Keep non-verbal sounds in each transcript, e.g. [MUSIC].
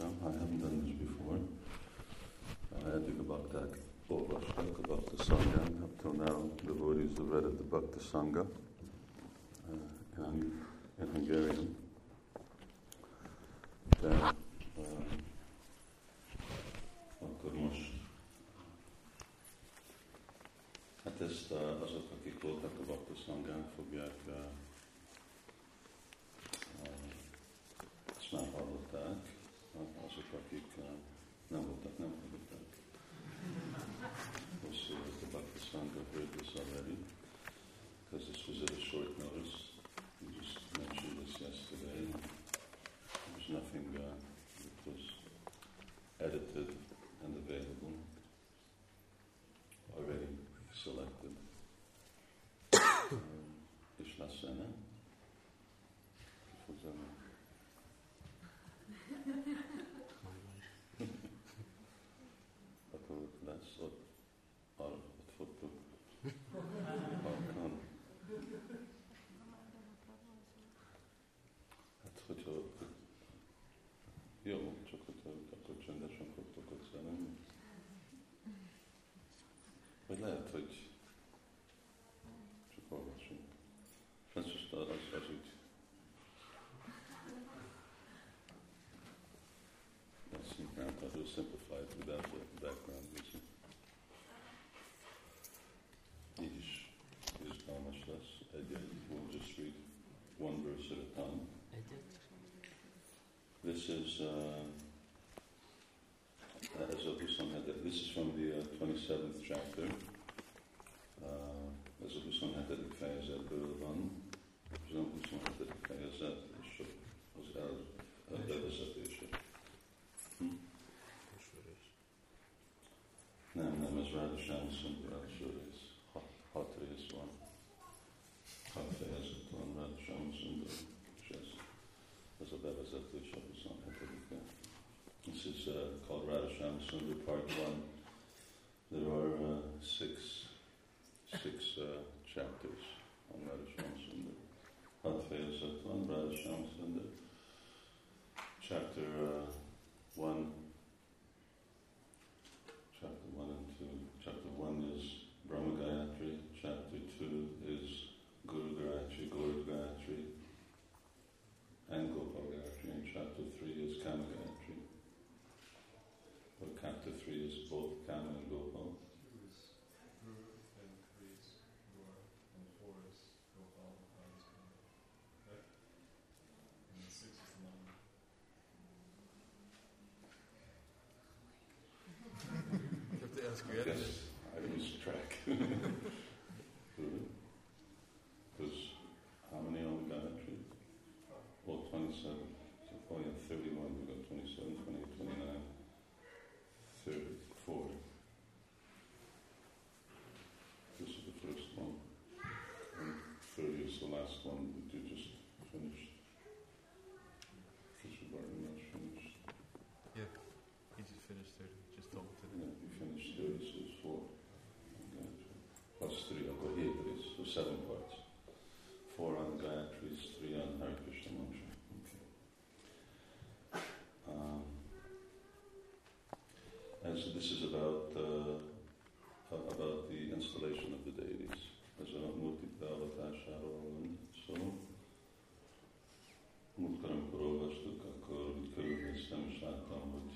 I haven't done this before. Uh, eddig a bakták olvastak a Bhakta Sangha. Up till now, devotees have read at the Bhakta Sangha uh, in, in Hungarian. De uh, akkor most Hát ezt uh, azok, akik voltak a Bhakta Sangán, fogják uh, ezt már hallották, azok, akik nem voltak, nem hallották. Hosszú volt a Bhakti Sangha heard this already, because this was at a short notice. We just mentioned this yesterday. There's nothing uh, that was edited and available, already selected. um, és lesz zene. Akkor lesz ott, arra ott fogtuk. Halkan. Hát, hogyha jó, csak hogyha akkor csendesen fogtok ott zenélni. Vagy lehet, hogy csak olvasunk. Ez most az, az úgy That's Grandpa who simplified without the background music. Így is izgalmas lesz. Egy-egy, we'll just read one verse at a time. This is uh, as a 27. This is from the uh, 27th chapter. Uh, ez a 27. fejezetből uh, chapters on Radhashyam Sundar. Hat fejezet van Radhashyam Sundar. Chapter uh, 1 Chapter 1 and 2. Chapter 1 is Brahma Gayatri. Chapter 2 is Guru Gayatri, Guru Gayatri, and Gopal Gayatri. And chapter 3 is Kama Gayatri. Or chapter 3 is both Kama and Gopal. That's good. Yes, I lose track. [LAUGHS] this is about uh, a- about the installation of the deities. As a Murti Davatásáról szó. Múltkor, amikor olvastuk, akkor úgy körülnéztem, és láttam, hogy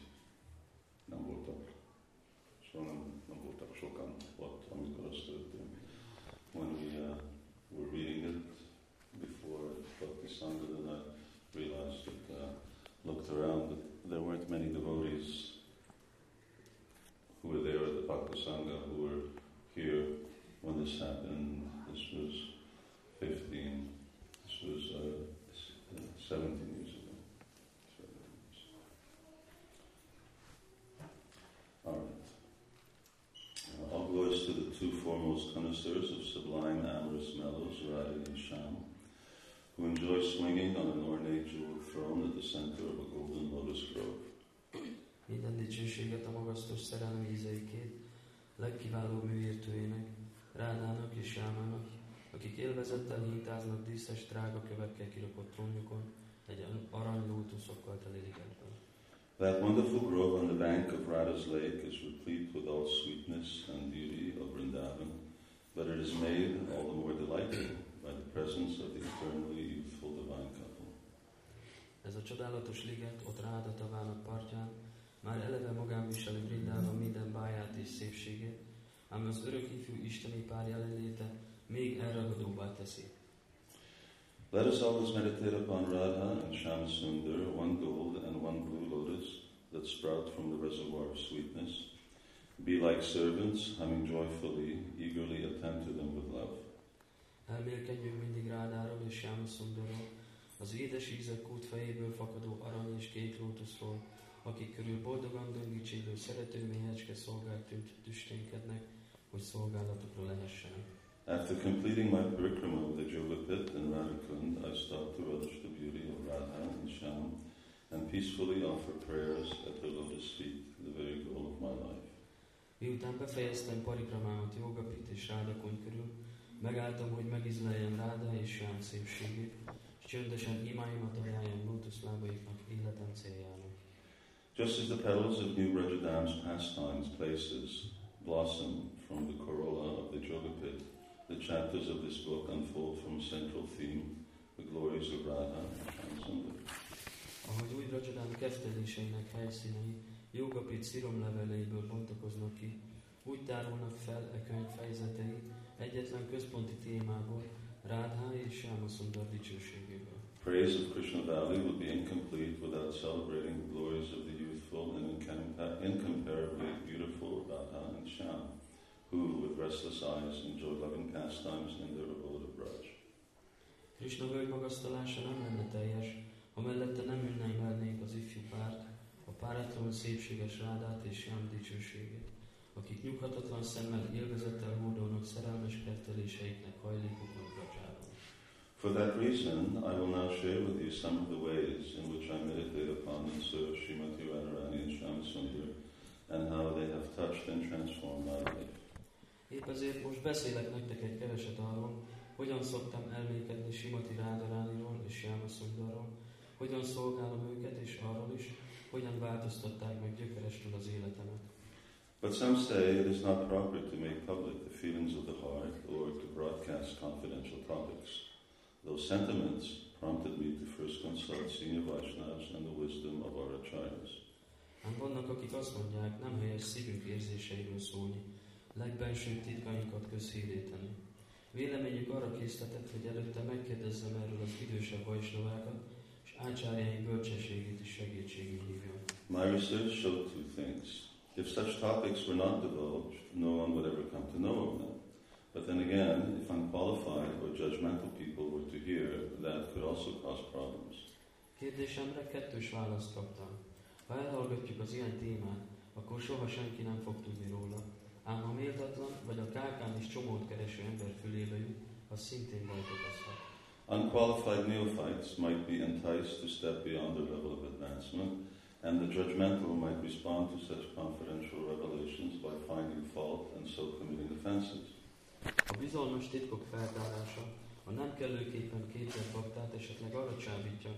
nem voltak Szóval nem, nem voltak sokan ott, amikor az történt. When we uh, were reading it before Bhakti Sangha, then I realized that, uh, looked around, that there weren't many devotees who were there at the Bhakti Sangha who were here when this happened. This was 15, this was uh, s- uh, 17 years ago. So, All right. Uh, all glories to the foremost connoisseurs of sublime amorous mellows, Radha and Sham, who enjoy swinging on an ornate jeweled throne at the center of a golden lotus grove. Minden dicsőséget a magasztos szerelmi ízeikét, legkiválóbb műértőjének, Ránának és Sámának, akik élvezettel hintáznak díszes kövekkel kirakott trónjukon, egy aranylótuszokkal teli ligetben. That wonderful grove on the bank of Radha's lake is replete with all sweetness and beauty of Vrindavan, but it is made all the more delightful by the presence of the eternally youthful divine couple. Ez a csodálatos liget ott Ráda tavának partján már eleve magán viseli Brindában minden báját és szépségét, ám az örök ifjú isteni pár jelenléte még elragadóbbá teszi. Let us always meditate upon Radha and Shama Sundar, one gold and one blue lotus that sprout from the reservoir of sweetness. Be like servants, humming joyfully, eagerly attend to them with love. Elmélkedjünk mindig és az édes ízek kút fejéből fakadó arany és kék lótuszról, akik körül boldogan szerető méhecske tüsténkednek, hogy szolgálatukra lehessenek. After completing my parikrama of the Jogapit and Radhakund, I stop to relish the beauty of Radha and Shyam and peacefully offer prayers at their lotus feet, the very goal of my life. Miután befejeztem parikramámat Jogapit és Rádakon körül, megálltam, hogy megizleljem Ráda és Sám szépségét, és csöndesen imáimat ajánljam lótuszlábaiknak életem céljának. Just as the petals of New Brajadam's pastimes places blossom from the corolla of the Jogapit, the chapters of this book unfold from a central theme, the glories of Radha and Shamsundar. Ahogy új Rajadám kezdődéseinek helyszínei Jogapit sziromleveleiből bontakoznak ki, úgy tárulnak fel e könyv fejezetei egyetlen központi témából, Rádhá és Sámaszundar dicsőségéből. Praise of Krishna Valley would be incomplete without celebrating the glories of the youthful and incompa- incomparably beautiful Radha and Shyam, who, with restless eyes, enjoy loving pastimes in their abode of Braj. Krishna völgy magasztalása nem lenne teljes, ha mellette nem ünnemelnénk az ifjú párt, a páratlanul szépséges Rádát és Jám dicsőségét, akik nyughatatlan szemmel élvezettel hódolnak szerelmes kerteléseiknek hajlékukon Brajában. For that reason, I will now share with you some of the ways in which I meditate upon and serve Srimati Radharani and Shyamsundar, and how they have touched and transformed my life. Épp ezért most beszélek nektek egy keveset arról, hogyan szoktam elmékedni Simati Rádarániról és Jámaszundarról, hogyan szolgálom őket, és arról is, hogyan változtatták meg gyökerestül az életemet. But some say it is not proper to make public the feelings of the heart or to broadcast confidential topics. Those sentiments prompted me to first consult senior Vaishnavas and the wisdom of our acharyas. Ám vannak, akik azt mondják, nem helyes szívünk érzéseiről szólni, legbensőbb titkainkat közhídíteni. Véleményük arra késztetett, hogy előtte megkérdezzem erről az idősebb vajsnavákat, és ácsárjáink bölcsességét is segítségül hívjam. My research showed two things. If such topics were not divulged, no one would ever come to know of them. But then again, if unqualified or judgmental people were to hear, that could also cause problems. Kérdésemre kettős választ kaptam. Ha elhallgatjuk az ilyen témát, akkor soha senki nem fog tudni róla. Ám ha méltatlan, vagy a kákán is csomót kereső ember fülébe jut, az szintén bajt okozhat. Unqualified neophytes might be enticed to step beyond their level of advancement, and the judgmental might respond to such confidential revelations by finding fault and so committing offenses. A bizalmas titkok feltárása a nem kellőképpen képzett baktát esetleg arra csábítja,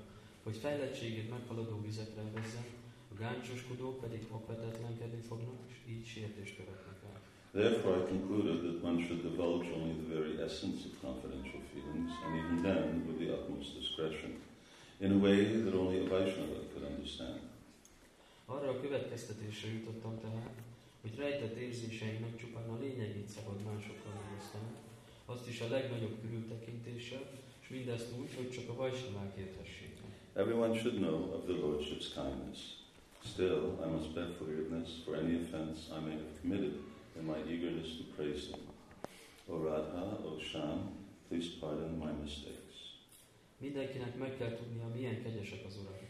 hogy fejlettségét meghaladó vizekre vezzen, a gáncsoskodók pedig okvetetlenkedni fognak, és így sértést követnek el. Therefore, I concluded that one should divulge only the very essence of confidential feelings, and even then with the utmost discretion, in a way that only a Vaishnava could understand. Arra a következtetésre jutottam tehát, hogy rejtett csupán a lényegét szabad másokkal megosztani, azt is a legnagyobb körültekintéssel, és mindezt úgy, hogy csak a vajsnavák érthessék. Everyone should know of the Lordship's kindness. Still, I must beg forgiveness for any offense I may have committed in my eagerness to praise Him. O Radha, O Sham, please pardon my mistakes. Mindenkinek meg kell tudnia, milyen kegyesek az Urak.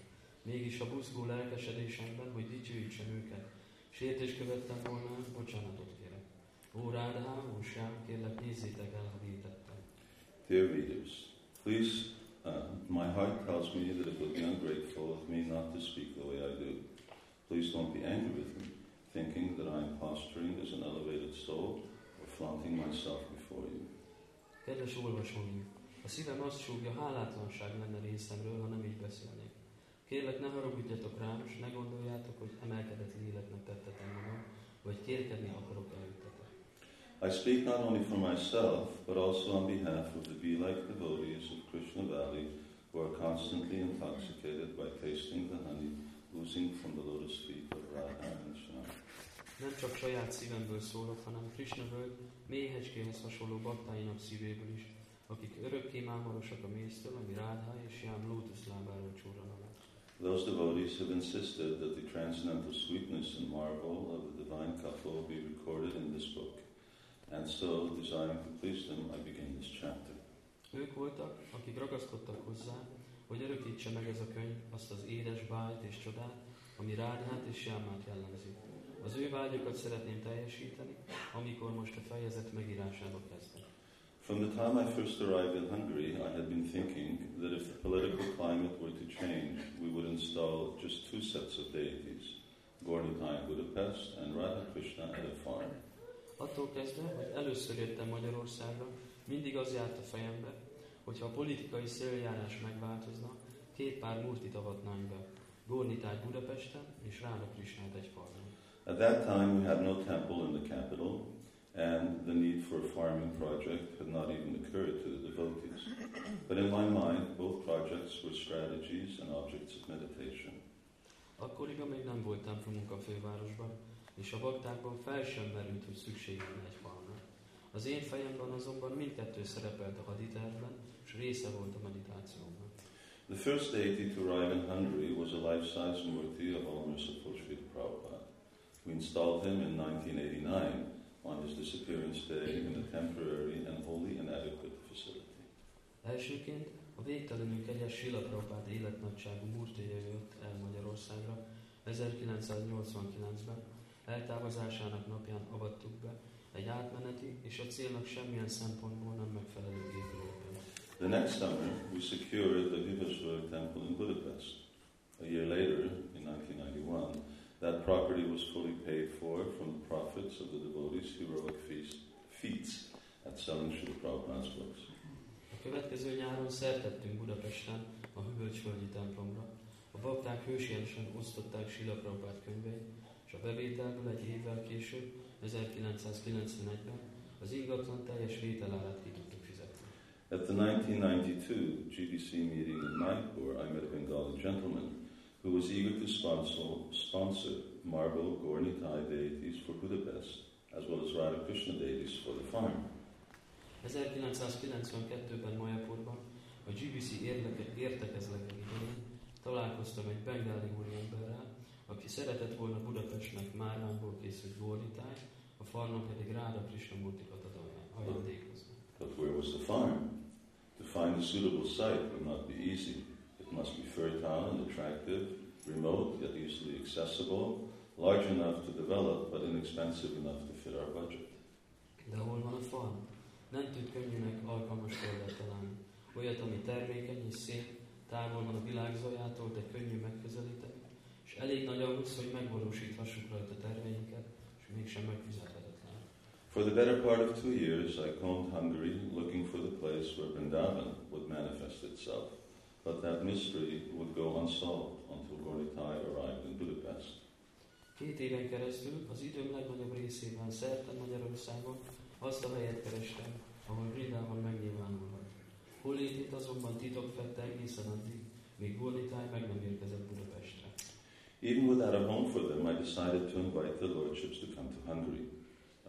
Mégis a buzgó lelkesedésemben, hogy dicsőítsem őket, sértést követtem volna, bocsánatot kérek. Ó Rádhá, ó Sám, kérlek nézzétek el, ha vétettem. Dear readers, please, uh, my heart tells me that it would be ungrateful of me not to speak the way I do. Please don't be angry with me, thinking that I am posturing as an elevated soul or flaunting myself before you. Kedves olvasóim, a szívem azt súgja, hálátlanság lenne részemről, ha nem így beszélnék. Kérlek, ne haragudjatok rám, és ne gondoljátok, hogy emelkedett léleknek tettetem magam, vagy kérkedni akarok előttetek. I speak not only for myself, but also on behalf of the be-like devotees of Krishna Valley who are constantly intoxicated by tasting the honey oozing from the lotus feet of Radha. Nem csak saját szívemből szólok, hanem Krishna völgy méhecskéhez hasonló baktáinak szívéből is, akik örökké mámorosak a méztől, ami Rádhá és Jám lótuszlábáról csúranak. Those devotees have insisted that the transcendental sweetness and marvel of the divine couple be recorded in this book. And so, desiring to please them, I begin this chapter. Ők voltak, akik ragaszkodtak hozzá, hogy örökítse meg ez a könyv azt az édes bájt és csodát, ami Rádhát és Jámát jellemzi. Az ő vágyokat szeretném teljesíteni, amikor most a fejezet megírásába kezdek. From the time I first arrived in Hungary, I had been thinking that if the political climate were to change, we would install just two sets of deities, Gornikai in Budapest and Radha Krishna at a farm. Attól kezdve, hogy először jöttem Magyarországra, mindig az járt a fejembe, hogyha a politikai széljárás megváltozna, két pár murtit avatnánk be. Gornitáj Budapesten és Ráda Krisnát egy farmon. At that time, we had no temple in the capital, and the need for a farming project had not even occurred to the devotees. But in my mind, both projects were strategies and objects of meditation. Akkoriban még nem volt templomunk a fővárosban, és a baktákban fel sem merült, hogy szükség egy farmra. Az én fejemben azonban mindkettő szerepelt a haditervben, és része volt a meditációban. The first deity to arrive in Hungary was a life-size murti of All Merciful Srila Prabhupada. We installed him in 1989 on his disappearance day in a temporary and wholly inadequate facility. Elsőként a végtelenül kegyes Sila Prabhupád életnagyságú murtéja jött el Magyarországra 1989-ben, eltávozásának napján avattuk be egy átmeneti és a célnak semmilyen szempontból nem megfelelő épületben. The next summer, we secured the Vivasvara temple in Budapest. A year later, in 1991, that property was fully paid for from the profits of the devotees' heroic feast, feats at selling Srila Prabhupada's books. A következő nyáron szertettünk Budapesten a Hüvölcsvölgyi templomra. A bakták hősiesen osztották Sila Prabhupád könyveit, és a bevételből egy évvel később, 1991-ben az ingatlan teljes vételárát ki tudtuk fizetni. At the 1992 GBC meeting in Manipur, I met a Bengali gentleman who was eager to sponsor, sponsor marble Gornitai deities for Budapest, as well as Radha Krishna deities for the farm. 1992-ben Majapurban a GBC érleke- értekezletek idején találkoztam egy bengáli úriemberrel, aki szeretett volna Budapestnek készült a farmnak pedig Ráda Krishna Murtikat ad. But where was the farm? To find a suitable site would not be easy. It must be fertile and attractive, remote yet easily accessible, large enough to develop but inexpensive enough to fit our budget. De hol van a? Nem tud könnyűnek alkalmas földet találni. Olyat, ami termékeny és szép, távol van a de könnyű megközelíteni, és elég nagy ahhoz, hogy megvalósíthassuk rajta terveinket, és mégsem megfizethetetlen. For the better part of two years, I combed Hungary looking for the place where Vrindavan would manifest itself, but that mystery would go unsolved Gornitai arrived in Budapest. Két éven keresztül az időm legnagyobb részében szerte Magyarországon azt a helyet kerestem, ahol Brindában megnyilvánulhat. Azonban titok fette egészen addig, míg Gornitáj meg nem érkezett Budapestre. Even without a home for them, I decided to invite the lordships to come to Hungary.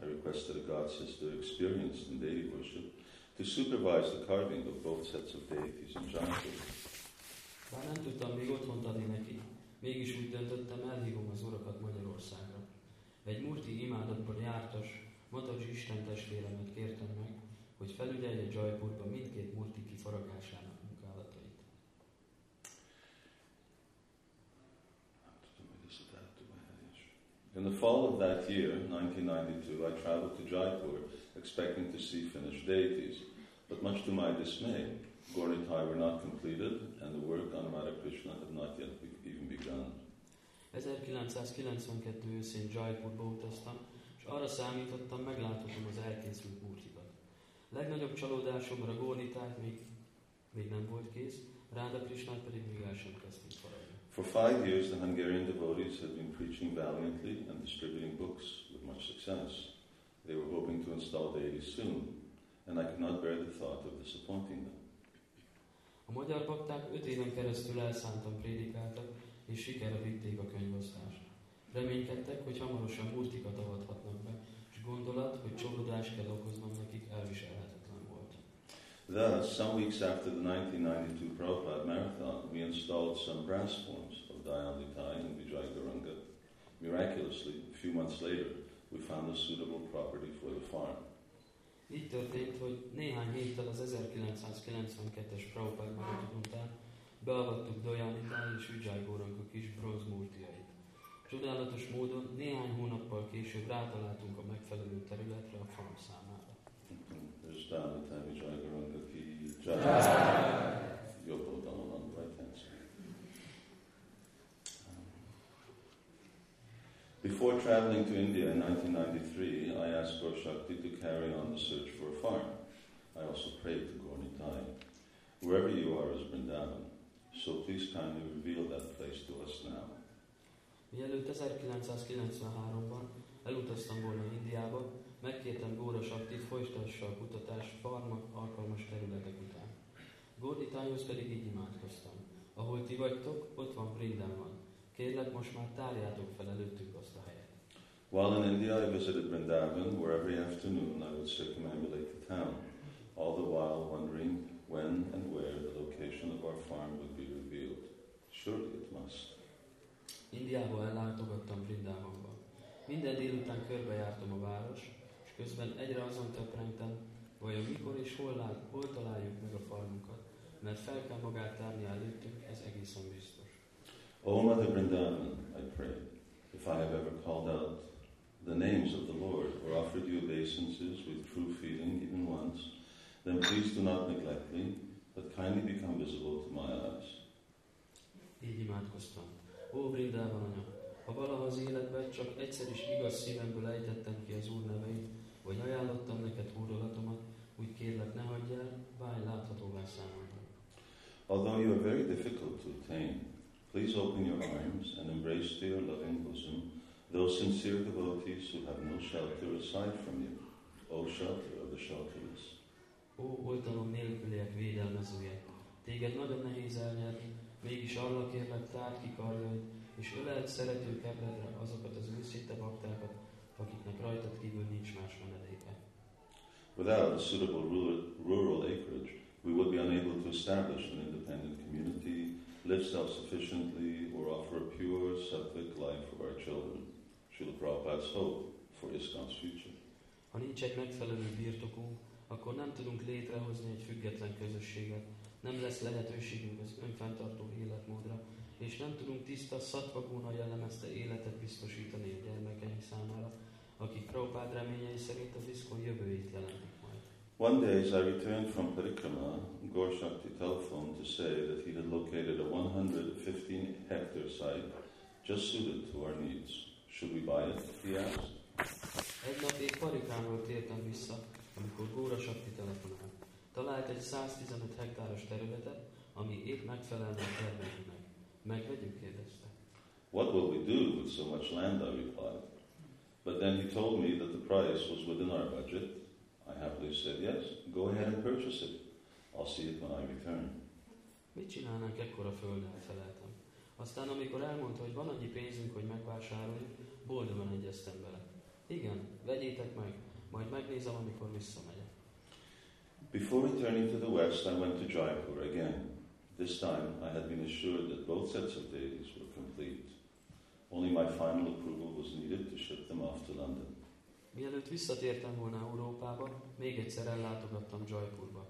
I requested a god sister experienced in deity worship to supervise the carving of both sets of deities in Jaipur. Bár nem tudtam még otthont adni neki, mégis úgy döntöttem, elhívom az urakat Magyarországra. Egy murti imádatban jártas, Mataji Isten testvéremet kértem meg, hogy felügyelje Jaipurba mindkét murti kifaragásának munkálatait. In the fall of that year, 1992, I traveled to Jaipur expecting to see finished deities, but much to my dismay, Were not completed and the work on had not yet be- even begun. 1992 őszén Jaipurba utaztam, és arra számítottam, megláthatom az elkészült murtikat. Legnagyobb csalódásomra Gornitájt még, még nem volt kész, Ráda pedig még el sem kezdtünk faragni. For five years, the Hungarian devotees had been preaching valiantly and distributing books with much success. They were hoping to install deities soon, and I could not bear the thought of disappointing them. A magyar bakták öt éven keresztül elszántan prédikáltak, és sikerre vitték a könyvosztást. Reménykedtek, hogy hamarosan murtikat avathatnak be, és gondolat, hogy csalódást kell okoznom nekik, elviselhetetlen volt. Thus, some weeks after the 1992 Prabhupada Marathon, we installed some brass forms of Dayalitai and Vijay Garanga. Miraculously, a few months later, we found a suitable property for the farm. Így történt, hogy néhány héttel az 1992-es Prabhupád maraton után beavattuk Dojanitai és Vijay Goranga kis bronzmúrtiait. Csodálatos módon néhány hónappal később rátaláltunk a megfelelő területre a farm számára. There's Dayalitai Vijay Garanga ki Jai. Yoko Dhamma on the right hand side. Before traveling to India in 1993, I asked Gaur to carry on the search for a farm. I also prayed to Gaur wherever you are is Vrindavan, so please kindly reveal that place to us now. Mielőtt 1993-ban elutaztam volna Indiába, megkértem Góra Saktit folytassa a kutatás farmak alkalmas területek után. Góditájhoz pedig így imádkoztam. Ahol ti vagytok, ott van Brindavan. Kérlek, most már tárjátok fel előttük azt a helyet. While in India, I visited Vrindavan, where every afternoon I would circumambulate the town, all the while wondering when and where the location of our farm would be revealed. Surely it must. Indiába ellátogattam Brindavanba. Minden délután körbejártam a város, és közben egyre azon töprengtem, vajon mikor és hol, lát, hol találjuk meg a farmunkat, mert fel kell magát tárni előttünk, ez egészen biztos. O Mother Vrindavan, I pray, if I have ever called out the names of the Lord or offered you obeisances with true feeling even once, then please do not neglect me, but kindly become visible to my eyes. Így imádkoztam. Ó, Brindában anya, ha valaha az életben csak egyszer is igaz szívemből ejtettem ki az Úr neveit, vagy ajánlottam neked hódolatomat, úgy kérlek, ne hagyj el, válj láthatóvá számomra. Although you are very difficult to attain, please open your arms and embrace to your loving bosom those sincere devotees who have no shelter aside from you, O shelter of the shelterless. Ó, oltalom nélküliek védelmezője, téged nagyon nehéz elnyerni, mégis arra kérlek, tárd ki karjaid, és öleld szerető azokat az őszinte baktákat, akiknek rajtad kívül nincs más menedéke. Without a suitable rural, rural acreage, we would be unable to establish an independent community, live self-sufficiently, or offer a pure, sattvic life for our children. Srila Prabhupada's hope for ISKCON's future. Ha nincs egy megfelelő birtokunk, akkor nem tudunk létrehozni egy független közösséget, nem lesz lehetőségünk az önfenntartó életmódra, és nem tudunk tiszta szatvagóna jellemezte életet biztosítani a gyermekeink számára, akik Prabhupád reményei szerint az iszkon jövőjét jelentik. One day, as I returned from Parikrama, Gaur telephoned to say that he had located a 115 hectare site just suited to our needs. Should we buy it? He asked. Egy nap épp Parikámról tértem vissza, amikor Góra Sakti telefonált. Talált egy 115 hektáros területet, ami épp megfelelne a terméknek. Megvegyük, kérdezte. What will we do with so much land? I replied. But then he told me that the price was within our budget. I happily said, yes, go ahead and purchase it. I'll see it when I return. Mit csinálnánk ekkora földdel, feleltem. Aztán, amikor elmondta, hogy van annyi pénzünk, hogy megvásároljuk, boldogan egyeztem vele. Igen, vegyétek meg, majd megnézem, amikor visszamegyek. Before returning to the west, I went to Jaipur again. This time, I had been assured that both sets of deities were complete. Only my final approval was needed to ship them off to London. Mielőtt visszatértem volna Európába, még egyszer ellátogattam Jaipurba.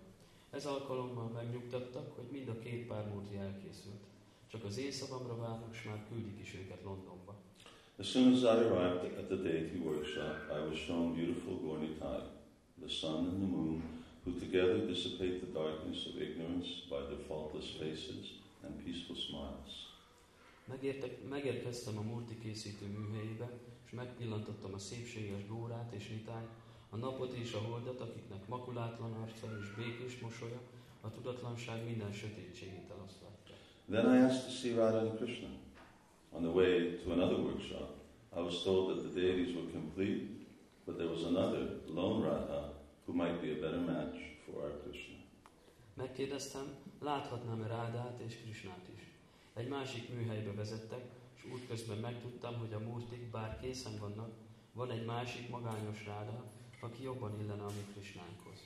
Ez alkalommal megnyugtattak, hogy mind a két pár múlti elkészült. Csak az én szavamra várnak, és már küldik is őket Londonba. As soon as I arrived at the deity workshop, I was shown beautiful Gornitai, the sun and the moon, who together dissipate the darkness of ignorance by their faultless faces and peaceful smiles. Megértek, megérkeztem a multi készítő műhelyébe, megpillantottam a szépséges górát és nitányt, a napot és a holdat, akiknek makulátlan arca és békés mosolya a tudatlanság minden sötétségét eloszlatja. Then I asked to see Radha Krishna. On the way to another workshop, I was told that the deities were complete, but there was another, lone Radha, who might be a better match for our Krishna. Megkérdeztem, láthatnám-e Rádát és Krisnát is. Egy másik műhelybe vezettek, és útközben megtudtam, hogy a murtik bár készen vannak, van egy másik magányos Ráda, aki jobban illene a mi Krisnánkhoz.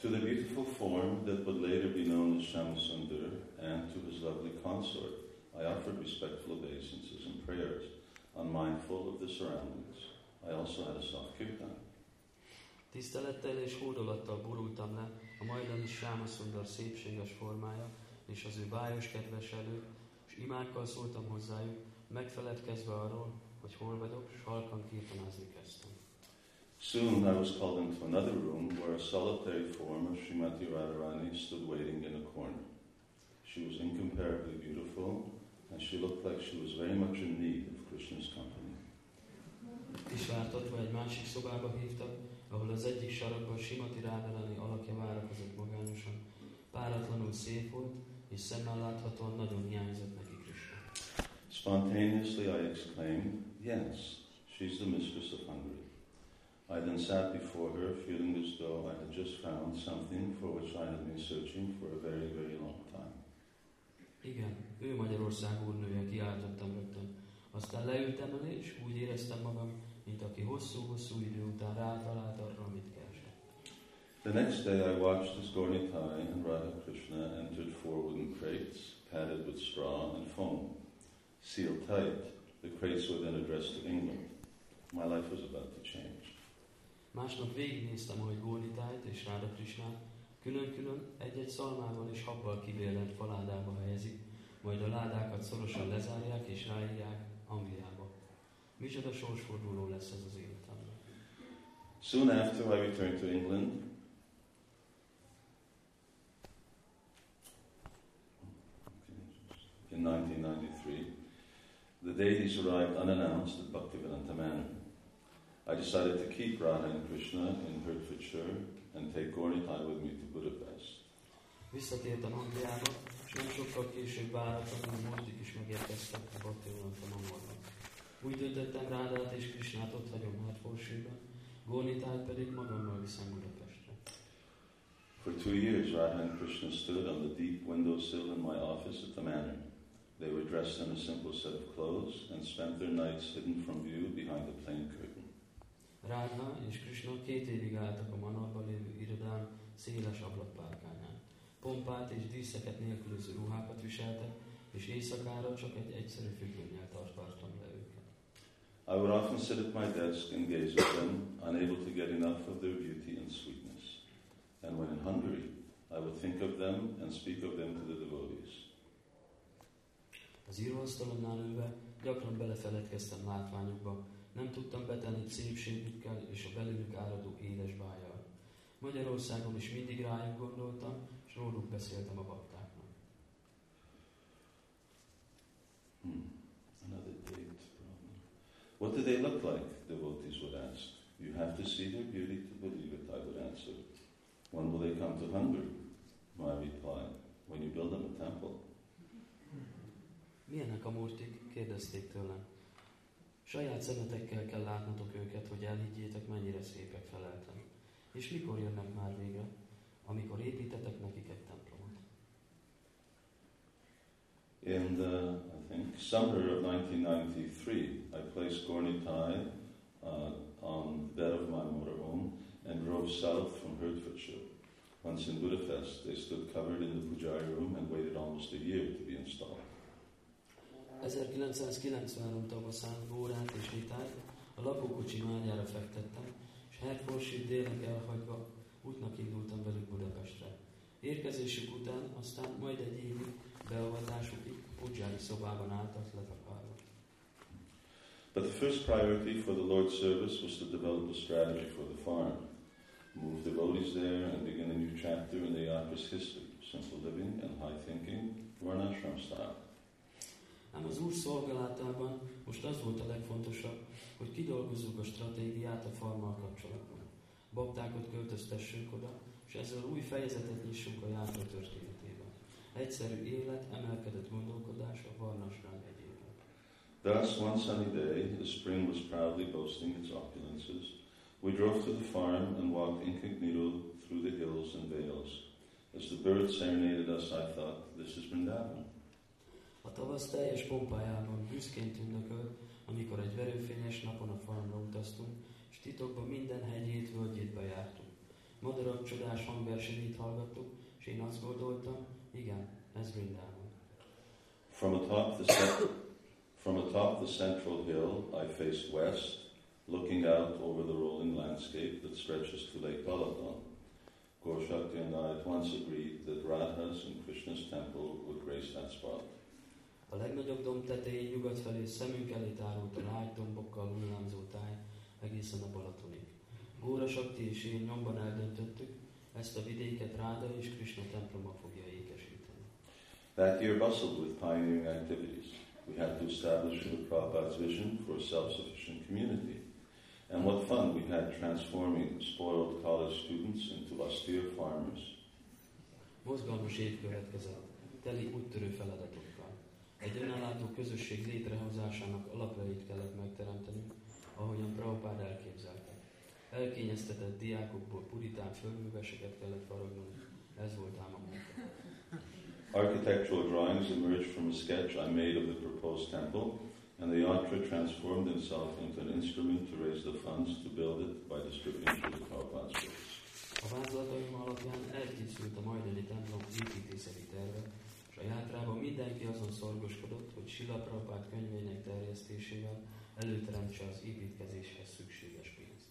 To the beautiful form that would later be known as Shamasundar and to his lovely consort, I offered respectful obeisances and prayers, unmindful of the surroundings. I also had a soft kirtan. Tisztelettel és hódolattal borultam le a majdani Sámaszundar szépséges formája és az ő bájos kedveselő, és imákkal szóltam hozzájuk, megfeledkezve arról, hogy hol vagyok, s halkan kirtanázni kezdtem. Soon I was called into another room where a solitary form of Srimati Radharani stood waiting in a corner. She was incomparably beautiful, and she looked like she was very much in need of Krishna's company. Kisvártatva egy másik szobába hívtak, ahol az egyik sarokban Simati Rádarani alakja várakozott magányosan. Páratlanul szép volt, és szemmel láthatóan nagyon hiányzott neki. Spontaneously I exclaimed, Yes, she's the mistress of Hungary. I then sat before her, feeling as though I had just found something for which I had been searching for a very, very long time. Igen, ő Magyarország úrnője, kiáltottam rögtön. Aztán leültem elé, és úgy éreztem magam, mint aki hosszú-hosszú idő után rátalált arra, amit keresett. The next day I watched as Gornitai and Radha Krishna entered four wooden crates, padded with straw and foam. Sealed tight, the crates were then addressed to England. My life was about to change. Másnap végignéztem, ahogy Gónitájt és Ráda Krisnát külön-külön egy-egy szalmával és habbal kibélelt faládába helyezik, majd a ládákat szorosan lezárják és ráírják Angliába. Micsoda sorsforduló lesz ez az életemben. Soon after I returned to England, in 1993, the deities arrived unannounced at Bhaktivedanta Manor. I decided to keep Radha and Krishna in Hertfordshire and take Gornitai with me to Budapest. Visszatértem Angliába, és nem sokkal később váratlanul a Mordik is megérkeztek a Bhaktivedanta Mamorban. Úgy döntöttem Rádát és Krisnát ott hagyom Hertfordshire-ben, pedig magammal viszem Budapestre. For two years, Radha and Krishna stood on the deep windowsill in my office at the manor. They were dressed in a simple set of clothes and spent their nights hidden from view behind a plain curtain. Rádna és Krishna két évig álltak a lévő irodám széles ablakpárkányán. Pompát és díszeket nélkülöző ruhákat viseltek, és éjszakára csak egy egyszerű tartottam le őket. I would often sit at my desk and gaze at them, unable to get enough of their beauty and sweetness. And when in Hungary, I would think of them and speak of them to the devotees. Az íróasztalomnál ülve gyakran belefeledkeztem látványokba, nem tudtam betenni szépségükkel és a belőlük áradó édes bájjal. Magyarországon is mindig rájuk gondoltam, és róluk beszéltem a baktáknak. Hmm. What do they look like? Devotees would ask. You have to see their beauty to believe it, I would answer. When will they come to Hungary? My reply. When you build them a temple. Milyenek a murtik? kérdezték tőlem. Saját szemetekkel kell látnotok őket, hogy elhiggyétek, mennyire szépek feleltem. És mikor jönnek már végre? Amikor építetek nekik egy templomot. In the, I think, summer of 1993, I placed Gornitai uh, on the bed of my motorhome and drove south from Hertfordshire. Once in Budapest, they stood covered in the pujari room and waited almost a year to be installed. 1993 tavaszán Górát és Vitályt a lakókocsi ágyára fektettem, és Hertfordshire délnek elhagyva útnak indultam velük Budapestre. Érkezésük után aztán majd egy évig beavatásukig Pudzsári szobában álltak letakarva. But the first priority for the Lord's service was to develop a strategy for the farm, move devotees there, and begin a new chapter in the Yatra's history, simple living and high thinking, Varnashram style. Ám az Úr szolgálatában most az volt a legfontosabb, hogy kidolgozzuk a stratégiát a farmmal kapcsolatban. Baktákat költöztessünk oda, és ezzel új fejezetet nyissunk a járta történetében. Egyszerű élet, emelkedett gondolkodás a Varnasrán hegyében. Thus, one sunny day, the spring was proudly boasting its opulences. We drove to the farm and walked incognito through the hills and vales. As the birds serenaded us, I thought, this is Vrindavan. A tavasz teljes pompájában büszkén tündökölt, amikor egy verőfényes napon a farmra utaztunk, és titokban minden hegyét, völgyét bejártunk. Madarak csodás hangversenyét hallgattuk, és én azt gondoltam, igen, ez Vrindában. From atop the, cent- from atop the central hill, I faced west, looking out over the rolling landscape that stretches to Lake Balaton. Gorshakti and I at once agreed that Radha's and Krishna's temple would grace that spot. A legnagyobb domb tetején nyugat felé szemünk elé tárult a lágy dombokkal hullámzó táj egészen a Balatonig. Góra Sakti és én nyomban eldöntöttük, ezt a vidéket Ráda és Krishna temploma fogja ékesíteni. That year bustled with pioneering activities. We had to establish Srila Prabhupada's vision for a self-sufficient community. And what fun we had transforming spoiled college students into austere farmers. Mozgalmas év következett, teli úttörő feladatokkal. Egy önállátó közösség létrehozásának alapjait kellett megteremtenünk, ahogyan Prabhupád elképzelte. Elkényeztetett diákokból puritán fölműveseket kellett faragnunk, ez volt ám a munka. Architectural drawings emerged from a sketch I made of the proposed temple, and the yantra transformed himself into an instrument to raise the funds to build it by distributing Srila Prabhupada's books. A vázlataim alapján elkészült a majdani templom építészeti terve, játrában mindenki azon szorgoskodott, hogy Sila Prabhupád könyvének terjesztésével előteremtse az építkezéshez szükséges pénzt.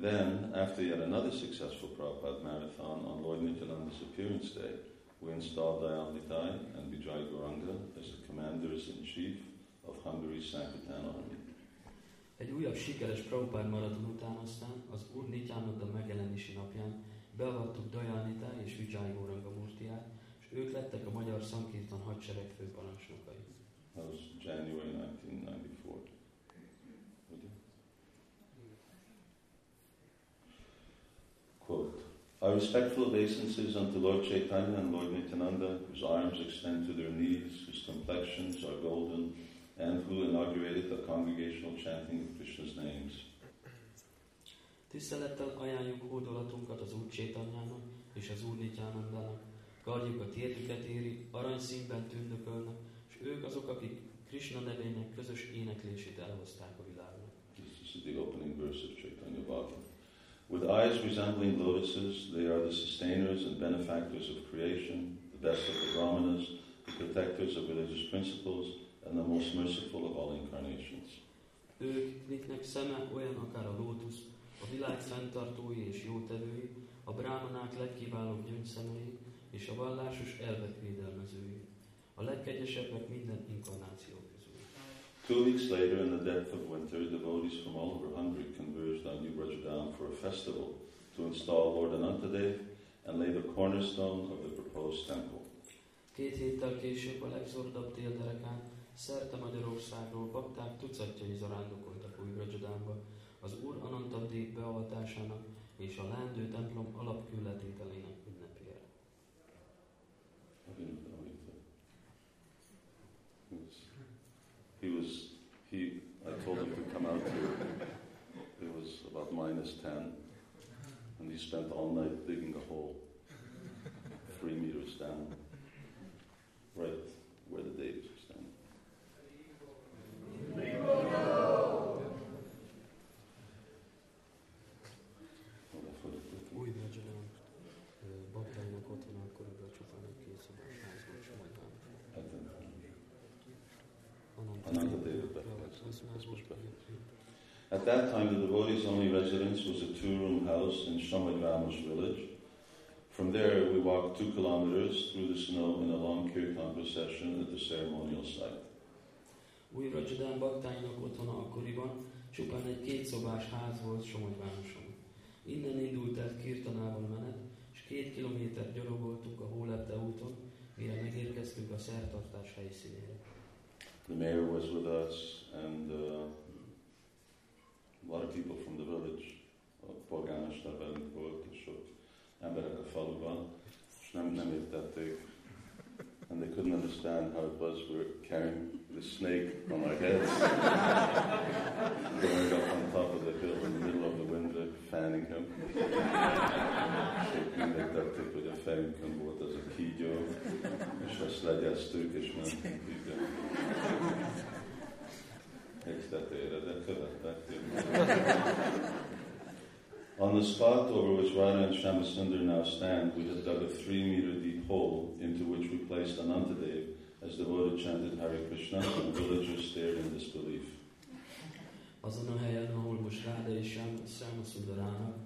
Then, after yet another successful Prabhupada marathon on Lord Nityananda's appearance day, we installed Dayalnitai and Vijay Gauranga as the commanders-in-chief of Hungary's Sankirtan army. Egy újabb sikeres Prabhupád maraton után aztán az Úr Nityananda megjelenési napján beavattuk Dajanita és Vijay Gauranga Murtiát, ők lettek a magyar Sankirtan hadsereg főparancsnokai. That was January 1994. Would you? Quote, Our respectful obeisances unto Lord Chaitanya and Lord Nityananda, whose arms extend to their knees, whose complexions are golden, and who inaugurated the congregational chanting of Krishna's names. Tisztelettel ajánljuk hódolatunkat az Úr Csétanyának és az Úr Nityanandának. Kardjukat értüket éri, aranyszínben tündökölnek, és ők azok, akik Krishna nevének közös éneklését elhozták a világnak. This is the opening verse of Chaitanya Bhagavat. With eyes resembling lotuses, they are the sustainers and benefactors of creation, the best of the brahmanas, the protectors of religious principles, and the most merciful of all incarnations. Ők, miknek szeme olyan akár a lótusz, a világ fenntartói és jótevői, a brámanák legkiválóbb gyöngyszemei és a vallásos elvek védelmezői. A legkegyesebbek minden inkarnáció közül. Two weeks later, in the depth of winter, devotees from all over Hungary converged on New Brajadam for a festival to install Lord Anantadev and lay the cornerstone of the proposed temple. Két héttel később a legzordabb délderekán szerte Magyarországról bakták tucatjai zarándokoltak új Brajadámba az Úr Anantadév beavatásának és a leendő templom alapkőletételének. He was, he was, he, I told him to come out here. It was about minus 10, and he spent all night digging a hole three meters down, right where the Devis were standing. Well, that's what it did. Új Brajadám baktáinak otthona körülbelül csupán egy két szobás ház volt Somogyban. I think. Anantadév Anantadév beavatása, az más volt. At that time, the devotees' only residence was a two room house in Shamagrama's village. From there, we walked two kilometers through the snow in a long kirtan procession at the ceremonial site. Új Brajadám baktáinak otthona akkoriban csupán egy kétszobás ház volt Somogyvároson. Innen indult el Kirtanával menet, és két kilométer gyalogoltunk a Hólepte úton, mire megérkeztünk a szertartás helyszínére. The mayor was with us, and uh, a lot of people from the village. Uh, a polgármester velünk volt, és emberek a faluban, és nem, nem értették, and they couldn't understand how it was we were carrying the snake on our heads, going up on top of the hill in the middle of the winter, fanning him. Szépen megtették, hogy a fejünkön volt az a kígyó, és azt legyeztük, és mentünk ide. Tetejére, de követtek. On the spot over which Radha and Shamasundar now stand, we had dug a three meter deep hole into which we placed Anantadev as the Buddha chanted Hare Krishna and villagers stared in disbelief. Azon a helyen, ahol most Ráda és Sámaszundarának,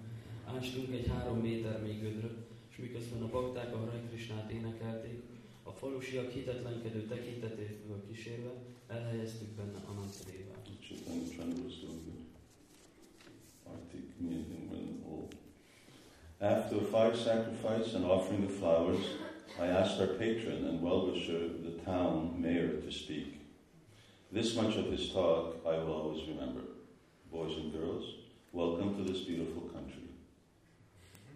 ástunk egy három méter mély gödröt, és miközben a bakták a Hare Krishnát énekelték, a falusiak hitetlenkedő tekintetéből kísérve elhelyeztük benne Anantadévát. Chaitanya the. After a fire sacrifice and offering of flowers, I asked our patron and well-wisher, the town mayor, to speak. This much of his talk I will always remember. Boys and girls, welcome to this beautiful country.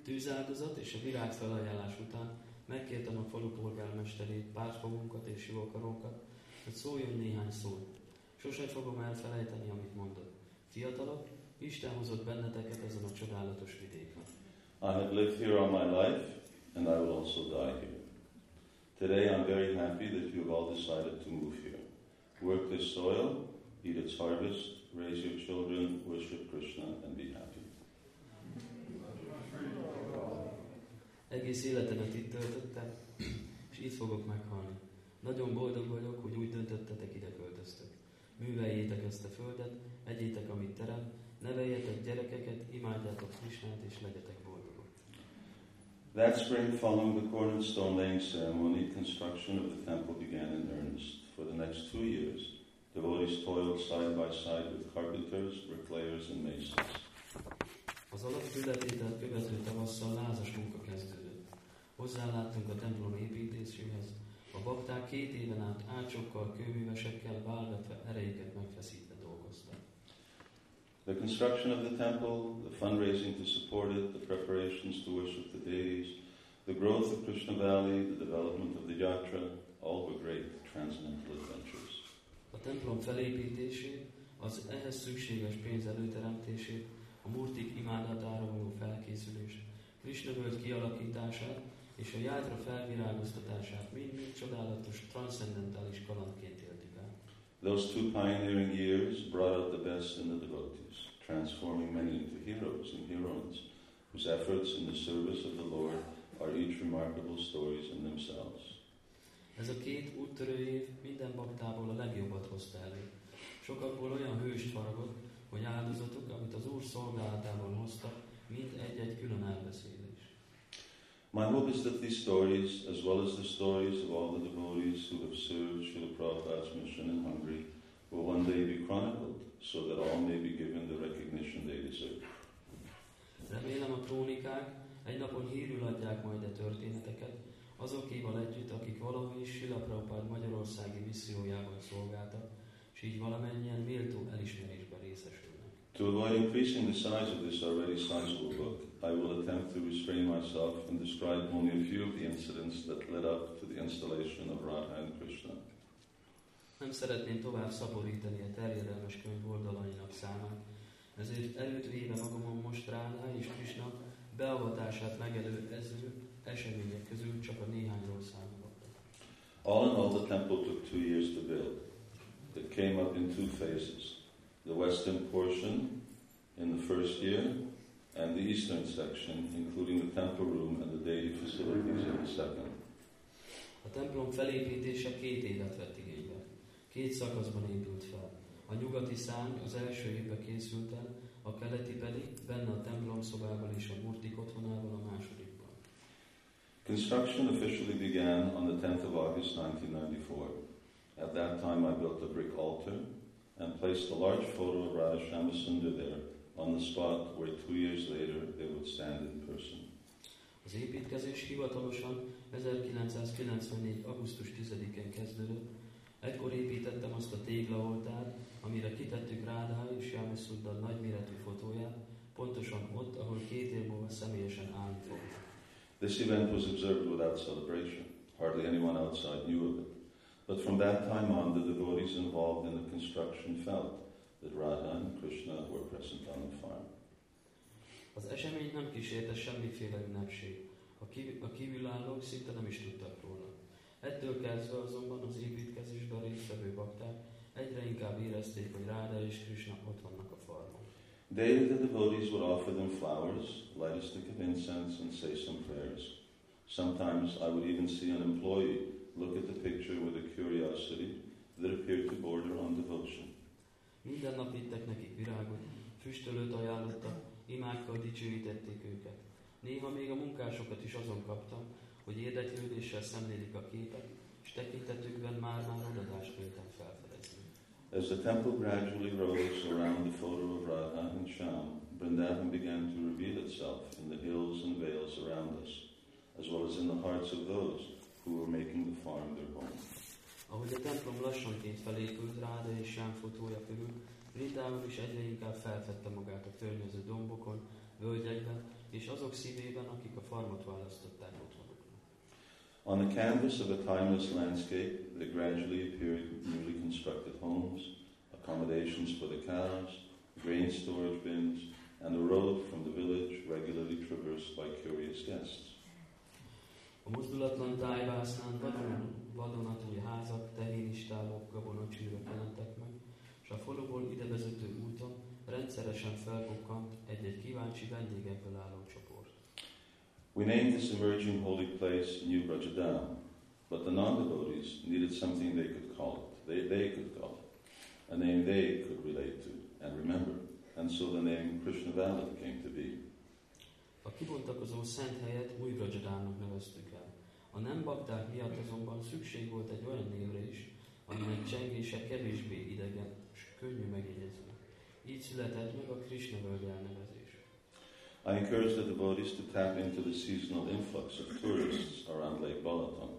Tűzáldozat és a virágfelajánlás után megkértem a falu polgármesterét, és hogy szóljon néhány szót. Sose fogom elfelejteni, amit mondott. Fiatalok, Isten hozott benneteket ezen a csodálatos vidéken. I have lived here all my life, and I will also die here. Today I'm very happy that you have all decided to move here. Work this soil, eat its harvest, raise your children, worship Krishna, and be happy. Egész életemet itt töltöttem, és itt fogok meghalni. Nagyon boldog vagyok, hogy úgy döntöttetek, ide költöztök. Műveljétek ezt a földet, egyétek, amit terem, neveljetek gyerekeket, imádjátok Krisnát, és legyetek boldogok. That spring, following the corn and stone laying ceremony, construction of the temple began in earnest. For the next two years, devotees toiled side by side with carpenters, bricklayers, and masons. Az alapületételt követő tavasszal lázas munka kezdődött. Hozzáláttunk a templom építéséhez. A bakták két éven át ácsokkal, kőművesekkel válvetve erejéket megfeszítve dolgoztak. The construction of the temple, the fundraising to support it, the preparations to worship the deities, the growth of Krishna Valley, the development of the yatra, all were great transcendental adventures. A templom felépítését, az ehhez szükséges pénz előteremtését, a murtik imádatára való felkészülést, Krishna völgy kialakítását és a játra felvirágoztatását mind-mind csodálatos, transzendentális kalandként éltük el. Those two pioneering years brought out the best in the devotees, transforming many into heroes and heroines, whose efforts in the service of the Lord are each remarkable stories in themselves. Ez a két úttörő év minden baktából a legjobbat hozta elő. Sokakból olyan hőst faragott, hogy áldozatok, amit az Úr szolgálatában hoztak, mind egy-egy külön elbeszélés. My hope is that these stories, as well as the stories of all the devotees who have served Srila Prabhupada's mission in Hungary, will one day be chronicled so that all may be given the recognition they deserve. Remélem a krónikák egy napon hírül adják majd a történeteket, azokéval együtt, akik valahogy Srila Prabhupád Magyarországi missziójában szolgáltak, és így valamennyien méltó elismerésben részesülnek. To avoid increasing the size of this already sizable book, I will attempt to restrain myself and describe only a few of the incidents that led up to the installation of Radha and Krishna. Nem szeretném tovább szaporítani a terjedelmes könyv oldalainak számát, ezért előtt véve magamon most Rána és Krishna beavatását megelő ező események közül csak a néhányról számolok. All in all, the temple took two years to build. It came up in two phases. The western portion in the first year, and the eastern section, including the temple room and the deity facilities in the second. A templom felépítése két évet vett igénybe. Két szakaszban épült fel. A nyugati szárny az első évben készült el, a keleti pedig benne a templom szobában és a murtik otthonában a másodikban. Construction officially began on the 10th of August 1994. At that time, I built a brick altar and placed a large photo of Radha Sundar there on the spot where two years later they would stand in person. Az építkezés hivatalosan 1994. augusztus 10-én kezdődött. Ekkor építettem azt a téglaoltárt, amire kitettük Rádá és Jámeszuddan nagyméretű fotóját, pontosan ott, ahol két év múlva személyesen állni fog. This event was observed without celebration. Hardly anyone outside knew of it. But from that time on, the devotees involved in the construction felt that Radha and Krishna were present on the farm. Az esemény nem kísérte semmiféle ünnepség. A, kív- a kívülállók szinte nem is tudtak róla. Ettől kezdve azonban az építkezésben résztvevő bakták egyre inkább érezték, hogy Ráda és Krishna ott vannak a farmon. Daily the devotees would offer them flowers, light a stick of incense, and say some prayers. Sometimes I would even see an employee look at the picture with a curiosity that appeared to border on devotion. Minden nap vittek nekik virágot, füstölőt ajánlottak, imákkal dicsőítették őket. Néha még a munkásokat is azon kaptam, hogy érdeklődéssel szemlélik a képet, és tekintetükben már-már odadást véltem felfedezni. As the temple gradually rose around the photo of Radha and Shyam, Vrindavan began to reveal itself in the hills and vales around us, as well as in the hearts of those who were making the farm their home. Ahogy a templom lassanként felépült Ráda és fotója körül, is egyre inkább felfedte magát a környező dombokon, völgyekben, és azok szívében, akik a farmot választották otthonuknak. On the canvas of a timeless landscape, there gradually appeared newly constructed homes, accommodations for the cows, grain storage bins, We named this emerging holy place New Brajadam, but the non-devotees needed something they could call it. They, they could call it. A name they could relate to and remember. And so the name Krishna Valley came to be. A kibontakozó szent helyet új Brajadámnak neveztük el. A nem bakták miatt azonban szükség volt egy olyan névre is, aminek csengése kevésbé idegen és könnyű megjegyezni. Így született meg a Krishna völgy elnevezés. I encourage the devotees to tap into the seasonal influx of tourists around Lake Balaton.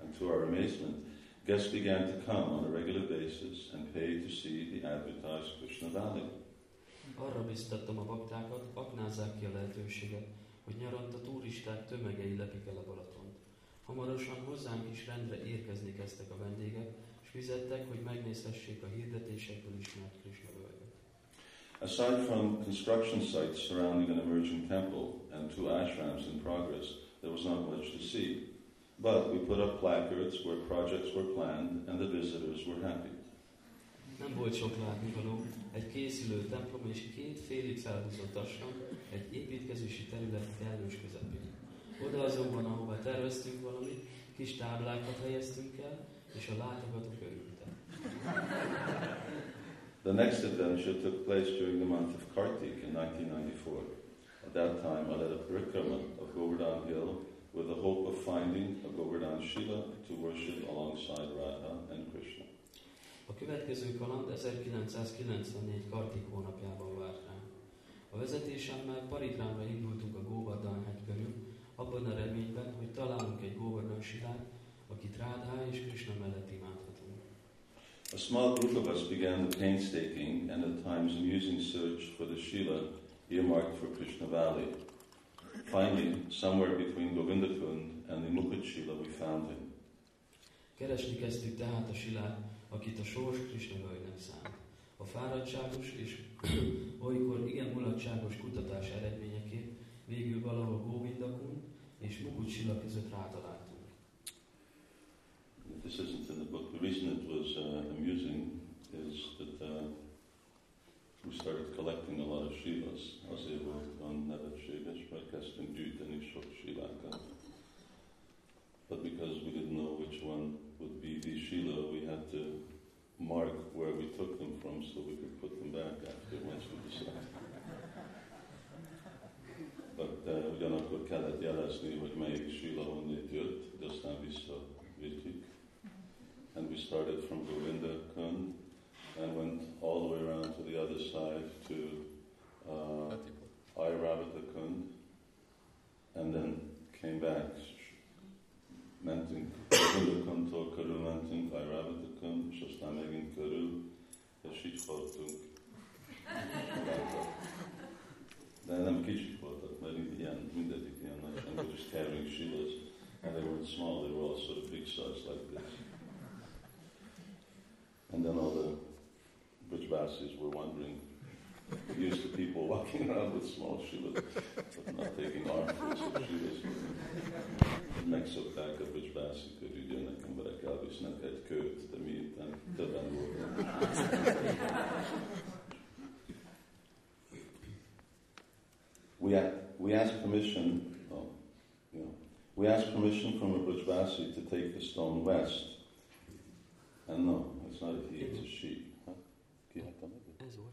And to our amazement, guests began to come on a regular basis and pay to see the advertised Krishna Valley. Arra biztattam a baktákat, aknázzák ki a lehetőséget, hogy nyaranta turisták tömegei lepik el a Balatont. Hamarosan hozzánk is rendre érkezni kezdtek a vendégek, és fizettek, hogy megnézhessék a hirdetésekből ismert Krishna völgyet. Aside from construction sites surrounding an emerging temple and two ashrams in progress, there was not much to see. But we put up placards where projects were planned and the visitors were happy. Nem volt sok látnivaló, egy készülő templom és két félig felhúzott asram egy építkezési terület kellős közepén. Oda azonban, ahova terveztünk valamit, kis táblákat helyeztünk el, és a látogatók next adventure took place during the month of Kartik in 1994. At that time, I led a parikrama of Govardhan Hill with the hope of finding a Govardhan Shiva to worship alongside Radha and Krishna. A következő kaland 1994 Kartik hónapjában várt rám. A vezetésemmel Paritrámra indultunk a Govardhan hegy körül, abban a reményben, hogy találunk egy Govardhan silát, akit Rádhá és Krishna mellett imádhatunk. A small group of us began the painstaking and at times amusing search for the Shila earmarked for Krishna Valley. Finally, somewhere between Govindakund and the Mukut Shila, we found him. Keresni kezdtük tehát a silát, akit a sors Krishna völgynek szánt. A fáradtságos és [CLEARS THROAT] olykor igen mulatságos kutatás eredményeként végül valahol Govindakun és Mukut Sila között rátaláltunk. This isn't in the book. The reason it was uh, amusing is that uh, we started collecting a lot of Shivas. Azért volt van nevetséges, mert kezdtünk gyűjteni sok Shivákat. But because we didn't know which one would be the Shila, we had to mark where we took them from so we could put them back after once we decided. But uh, ugyanakkor kellett jelezni, hogy melyik Shila honnét jött, de aztán visszavittük. And we started from Govinda Kund and went all the way around to the other side to uh, Airavata Kund and then came back. Mentünk Govinda Kundtól körül mentünk Airavata Kund, és aztán megint körül, és így voltunk. De nem kicsik voltak, mert ilyen, mindegyik ilyen nagy, were just carrying shilas, and they were weren't small, they were all sort of big size like this. And then all the Brajbasis were wondering, used to people walking around with small shilas, but not taking armfuls of shilas. Megszokták a Brajbásik, hogy ugye nekem visznek egy kőt, de miután többen voltak. We, we asked permission, oh, yeah. we asked permission from a Brajbasi to take the stone west. And no, it's not a he, it's a she. Huh? Ez volt. Ez volt.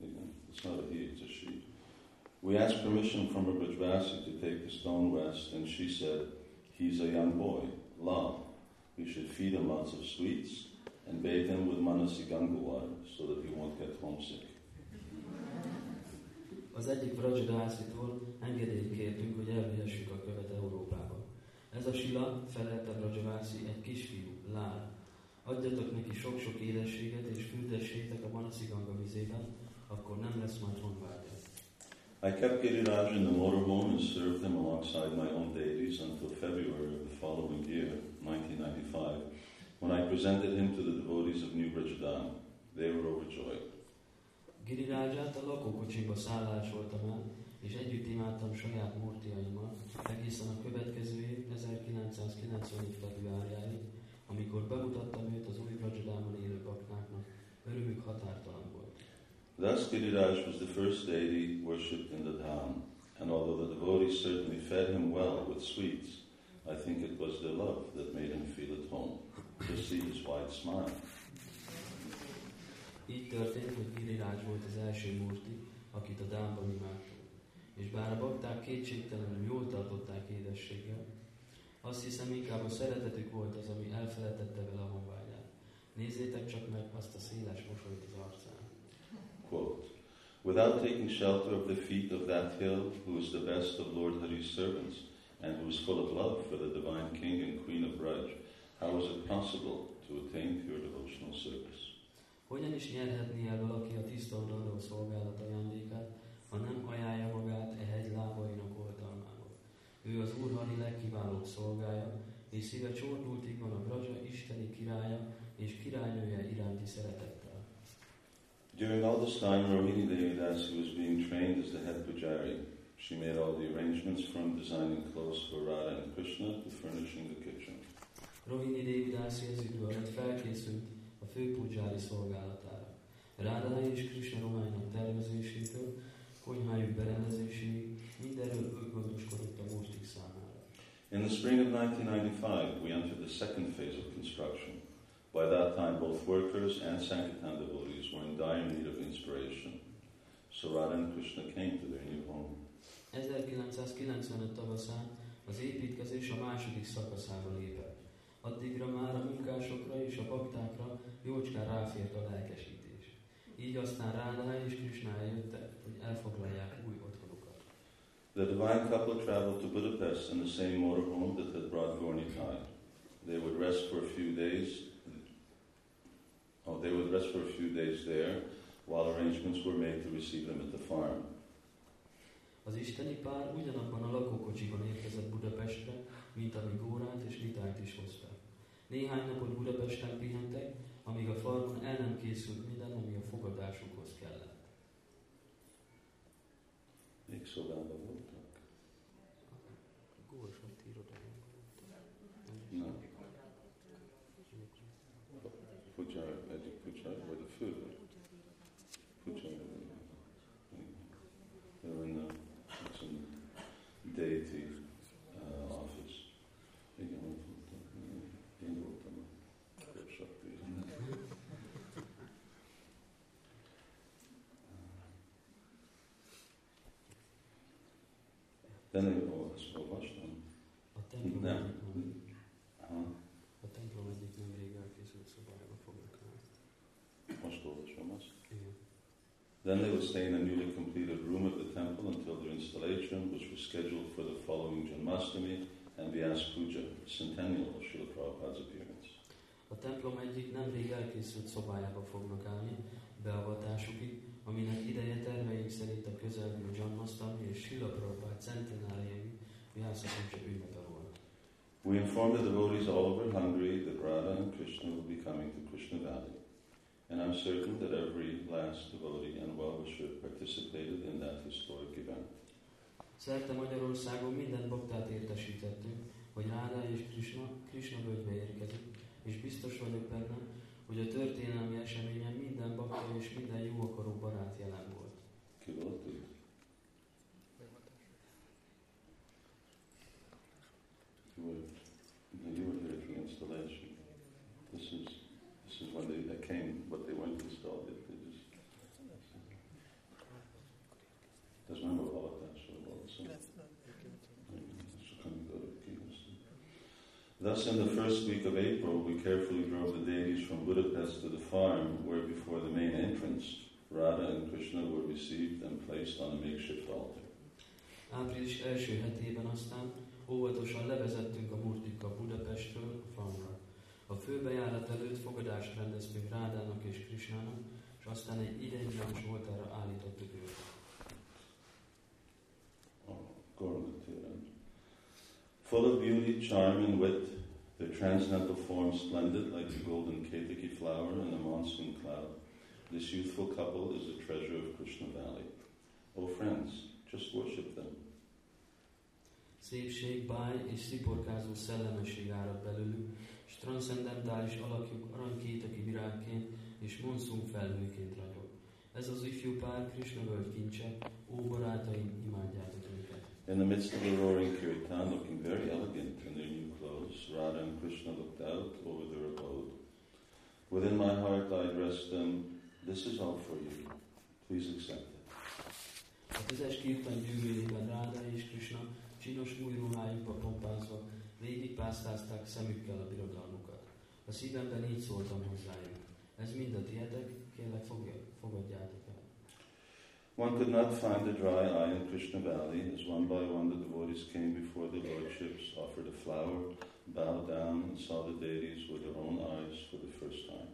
Igen, It's not a he, it's a she. We asked permission from a Brajbasi to take the stone west, and she said, He's a young boy, Lam. We should feed him lots of sweets and bathe him with Manasi water so that he won't get homesick. Az egyik Vrajadásitól engedélyt kértünk, hogy elvihessük a követ. Ez a sila, felelte Vrajadászi, egy kisfiú, Lár. Adjatok neki sok-sok édességet, és fürdessétek a Manasziganga vizében, akkor nem lesz majd honvágya. I kept Giriraj in the motorhome and served him alongside my own deities until February of the following year, 1995, when I presented him to the devotees of New Brijadan. They were overjoyed. Giriraját a lakókocsiba szállásoltam el, és együtt imádtam saját murtiaimmal, egészen a következő év 1994. februárjáig, amikor bemutattam őt az új Vrajadában élő baknáknak, örömük határtalan volt. Thus, Giriraj was the first deity worshipped in the dham, and although the devotees certainly fed him well with sweets, I think it was their love that made him feel at home. To see his wide smile. Így történt, hogy Giriraj volt az első murti, akit a Dámban imádtunk. És bár a bakták kétségtelenül jól tartották édességgel, azt hiszem inkább a szeretetük volt az, ami elfeledtette vele a honvágyát. Nézzétek csak meg azt a széles mosolyt az arcán. Quote, Without taking shelter of the feet of that hill, who is the best of Lord Hari's servants, and who is full of love for the divine king and queen of Braj, how is it possible to attain pure devotional service? Hogyan is nyerhetné el valaki a tiszta szolgálat ajándékát, ha nem ajánlja magát e hegy lábainak oltalmába? Ő az Úrhari legkiválóbb szolgája, és szíve csordultig van a Braja isteni királya és királynője iránti szeretettel. During all this time, Rohini Devidasi was being trained as the head pujari. She made all the arrangements from designing clothes for Radha and Krishna to furnishing the kitchen. Rohini Devidasi az idő alatt felkészült a fő pudzsári szolgálatára. Ráda és Krishna ruháinak tervezésétől, konyhájuk berendezéséig mindenről ő gondoskodott a murtik számára. In the spring of 1995, we entered the second phase of construction. By that time, both workers and Sankirtan devotees were in dire need of inspiration. So Radha and Krishna came to their new home. 1995 tavaszán az építkezés a második szakaszába lépett. Addigra már a munkásokra és a baktákra jócskán ráfért a lelkesítés. Így aztán Ráda és Krishna eljöttek, hogy elfoglalják új otthonukat. The divine couple traveled to Budapest in the same motorhome that had brought Gornikai. They would rest for a few days. Oh, they would rest for a few days there, while arrangements were made to receive them at the farm. Az isteni pár ugyanabban a lakókocsiban érkezett Budapestre, mint ami Górát és Litányt is hozta. Néhány napot Budapesten pihentek, amíg a farmon el nem készült minden, ami a fogadásukhoz kellett. Még szobában voltak? De nem, ó, ezt olvastam. A templom Nem. egyik, Aha. a templom egyik nemrég elkészült szobájába fognak el. Most olvasom azt. Igen. Then they would stay in a newly completed room at the temple until their installation, which was scheduled for the following Janmashtami and Vyas Puja, the centennial of Srila Prabhupada's appearance. A templom egyik nemrég elkészült szobájába fognak állni, beavatásukig, aminek ideje terveink szerint a közelgő Janmasztami és Sila Prabhupád centenáriumi csak ünnepe róla. We inform the devotees all over Hungary that Radha and Krishna will be coming to Krishna Valley. And I'm certain that every last devotee and well-wisher participated in that historic event. Szerte Magyarországon minden baktát értesítettünk, hogy Ráda és Krishna, Krishna völgybe érkezik, és biztos vagyok benne, hogy a történelmi eseményen minden bakta és minden jó akaró barát jelen volt. Ki volt itt? Thus, in the first week of April, we carefully drove the deities from Budapest to the farm, where before the main entrance, Radha and Krishna were received and placed on a makeshift altar. Április első hetében aztán óvatosan levezettünk a Murtika Budapestről a farmra. A főbejárat előtt fogadást rendeztünk Rádának és Krisnának, és aztán egy ideiglenes oltára állítottuk őket. Gauramathiran. Full of beauty, charm, and wit, their transcendental form splendid like the golden ketiki flower in a monsoon cloud, this youthful couple is a treasure of Krishna Valley. Oh friends, just worship them. És sziporkázó szellemesség árad belőlük, és transzendentális alakjuk aranykéteki virágként és monszum felhőként ragyog. Ez az ifjú pár Krishna völgy kincse, ó barátaim, imádjátok őket. In the midst of the roaring kirtan, looking very elegant in their Radha and Krishna looked out over their abode. Within my heart I addressed them, This is all for you. Please accept it. A tüzes kirtan gyűrűjében Ráda és Krishna csinos új ruhájukba pompázva végigpásztázták szemükkel a birodalmukat. A szívemben így szóltam hozzájuk. Ez mind a tietek, kérlek fogja, fogadjátok. One could not find a dry eye in Krishna Valley, as one by one the devotees came before the lordships, offered a flower, bowed down, and saw the deities with their own eyes for the first time.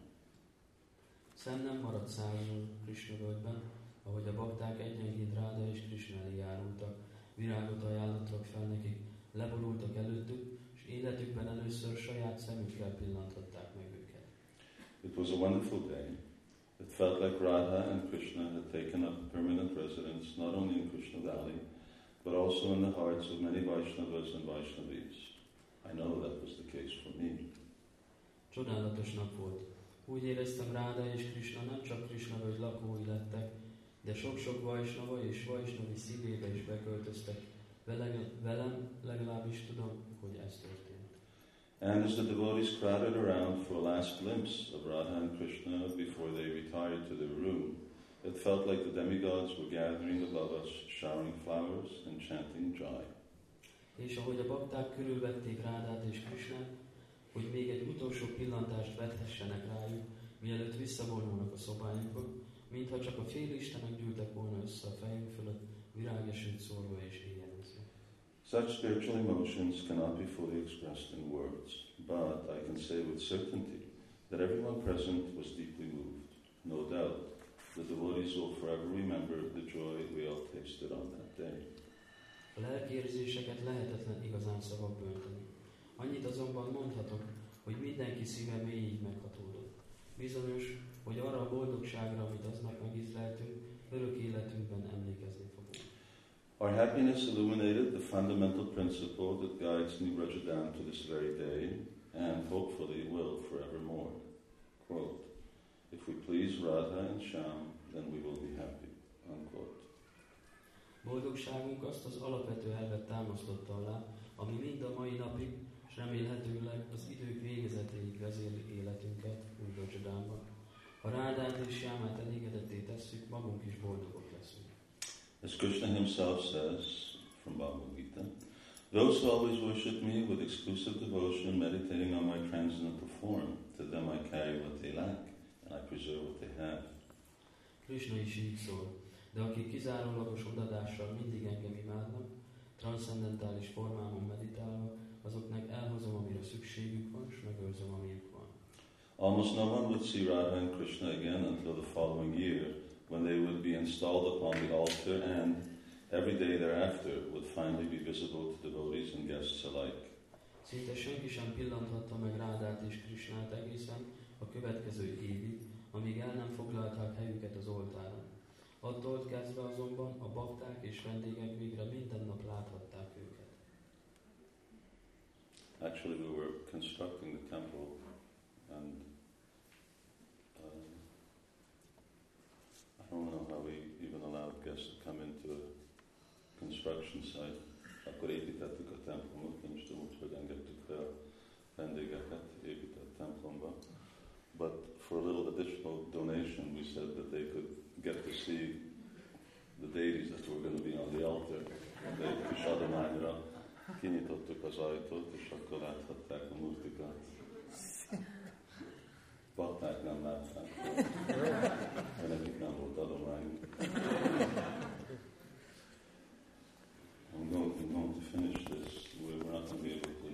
Szem nem maradt szárazon Krishna völgyben, ahogy a bakták egyenként Ráda és Krishna elé járultak, virágot ajánlottak fel nekik, leborultak előttük, és életükben először saját szemükkel pillanthatták meg őket. It was a wonderful day. It felt like Radha and Krishna had taken up permanent residence not only in Krishna Valley, but also in the hearts of many Vaishnavas and Vaishnavis. I know that was the case for me. Csodálatos nap volt. Úgy éreztem Ráda és Krishna nem csak Krishna völgy lakói lettek, de sok-sok Vaisnava és Vaisnavi szívébe is beköltöztek. Vele, velem legalábbis tudom, hogy ez történt. And as the devotees crowded around for a last glimpse of Radha and Krishna before they retired to their room, it felt like the demigods were gathering above us, showering flowers and chanting Jai. És ahogy a bakták körülvették Rádát és Krisnát, hogy még egy utolsó pillantást vethessenek rájuk, mielőtt visszavonulnak a szobájukba, mintha csak a félistenek gyűltek volna össze a fejünk fölött, virágesült szórva és éjjelezve. Such spiritual emotions cannot be fully expressed in words, but I can say with certainty that everyone present was deeply moved. No doubt, the devotees will forever remember the joy we all tasted on that day. A lelkérzéseket lehetetlen igazán szavakba önteni. Annyit azonban mondhatok, hogy mindenki szíve mélyig meghatódott. Bizonyos, hogy arra a boldogságra, amit aznap megizleltünk, örök életünkben emlékezni. Our happiness illuminated the fundamental principle that guides Nibrajadan to this very day, and hopefully will forevermore. Quote, if we please Radha and Sham, then we will be happy. Unquote. Boldogságunk azt az alapvető elvet támasztotta alá, ami mind a mai napig, és remélhetőleg az idők végezetéig vezéli életünket Újbocsadánban. Ha Rádát és Sámát elégedetté tesszük, magunk is boldogok. As Krishna himself says from Bhagavad Gita, those who always worship me with exclusive devotion, meditating on my transcendental form, to them I carry what they lack, and I preserve what they have. Krishna is így szól, de akik kizárólagos odadással mindig engem imádnak, transzcendentális formámon meditálva, azoknak elhozom, amire szükségük van, és megőrzöm, amiük van. Almost no one would see Radha and Krishna again until the following year, when they would be installed upon the altar and, every day thereafter would finally be visible to devotees and guests alike. Szinte senki sem pillanthatta meg Rádát és Krisnát egészen a következő évig, amíg el nem foglalták helyüket az oltáron. Attól kezdve azonban a bakták és vendégek végre minden nap láthatták őket. Actually, we were constructing the temple, and I don't know how we even allowed guests to come into a construction site. Akkor építettük a templomot, nem is tudom, hogy engedtük be a vendégeket épített templomba. But for a little additional donation, we said that they could get to see the deities that were going to be on the altar. De egy kis adományra kinyitottuk az ajtót, és akkor láthatták a multikat. Bakták nem látták, de nekik nem volt adomány. I'm going, I'm going to finish this. We're not going to be able to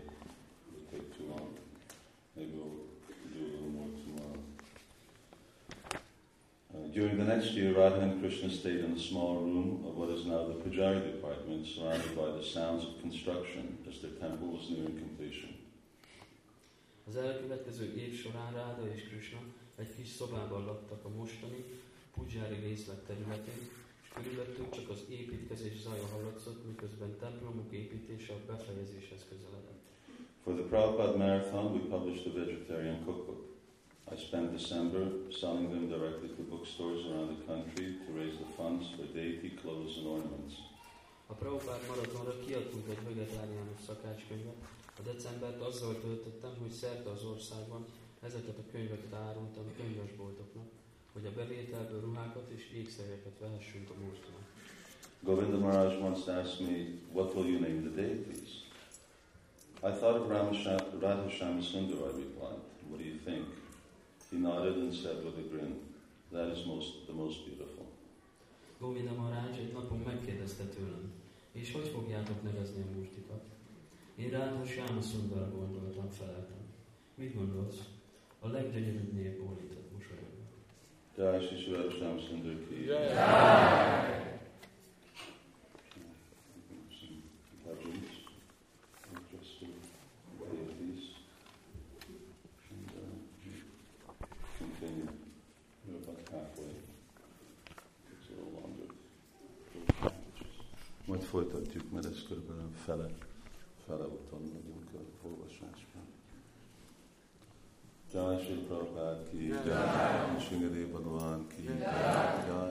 it'll take too long. Maybe we'll do a little more tomorrow. Uh, during the next year, Radha and Krishna stayed in a small room of what is now the Pujari department, surrounded by the sounds of construction, as their temple was nearing completion. Az elkövetkező év során Ráda és Krishna egy kis szobában laktak a mostani Pujari részlet területén, és körülöttük csak az építkezés zaja hallatszott, miközben templomuk építése a befejezéshez közeledett. For the Prabhupada Marathon, we published a vegetarian cookbook. I spent December selling them directly to bookstores around the country to raise the funds for deity clothes and ornaments. A Prabhupád maratonra kiadtunk egy vegetáriánus szakácskönyvet. A decembert azzal töltöttem, hogy szerte az országban ezeket a könyveket árultam könyvesboltoknak, hogy a bevételből ruhákat és ékszereket vehessünk a múltban. Govinda Maharaj once asked me, What will you name the deities? I thought of Ramasham- Radhashama Sundar, I replied. What do you think? He nodded and said with a grin, That is most, the most beautiful. Govinda Maharaj egy napon megkérdezte tőlem, és hogy fogjátok nevezni a múltikat? Én Rádha Sáma Szundara gondoltam, feleltem. Mit gondolsz? A leggyönyörűbb név bólított mosolyogva. Shri Shri Radhashama Sundar ki. Some legends, interesting deities. And uh, continue. We're about halfway. It's a little longer. Majd folytatjuk, mert ez körülbelül fele, fele úton megyünk a olvasásban. Jai Shri Prabhupada ki, Jai Shri Bhagavan ki, Jai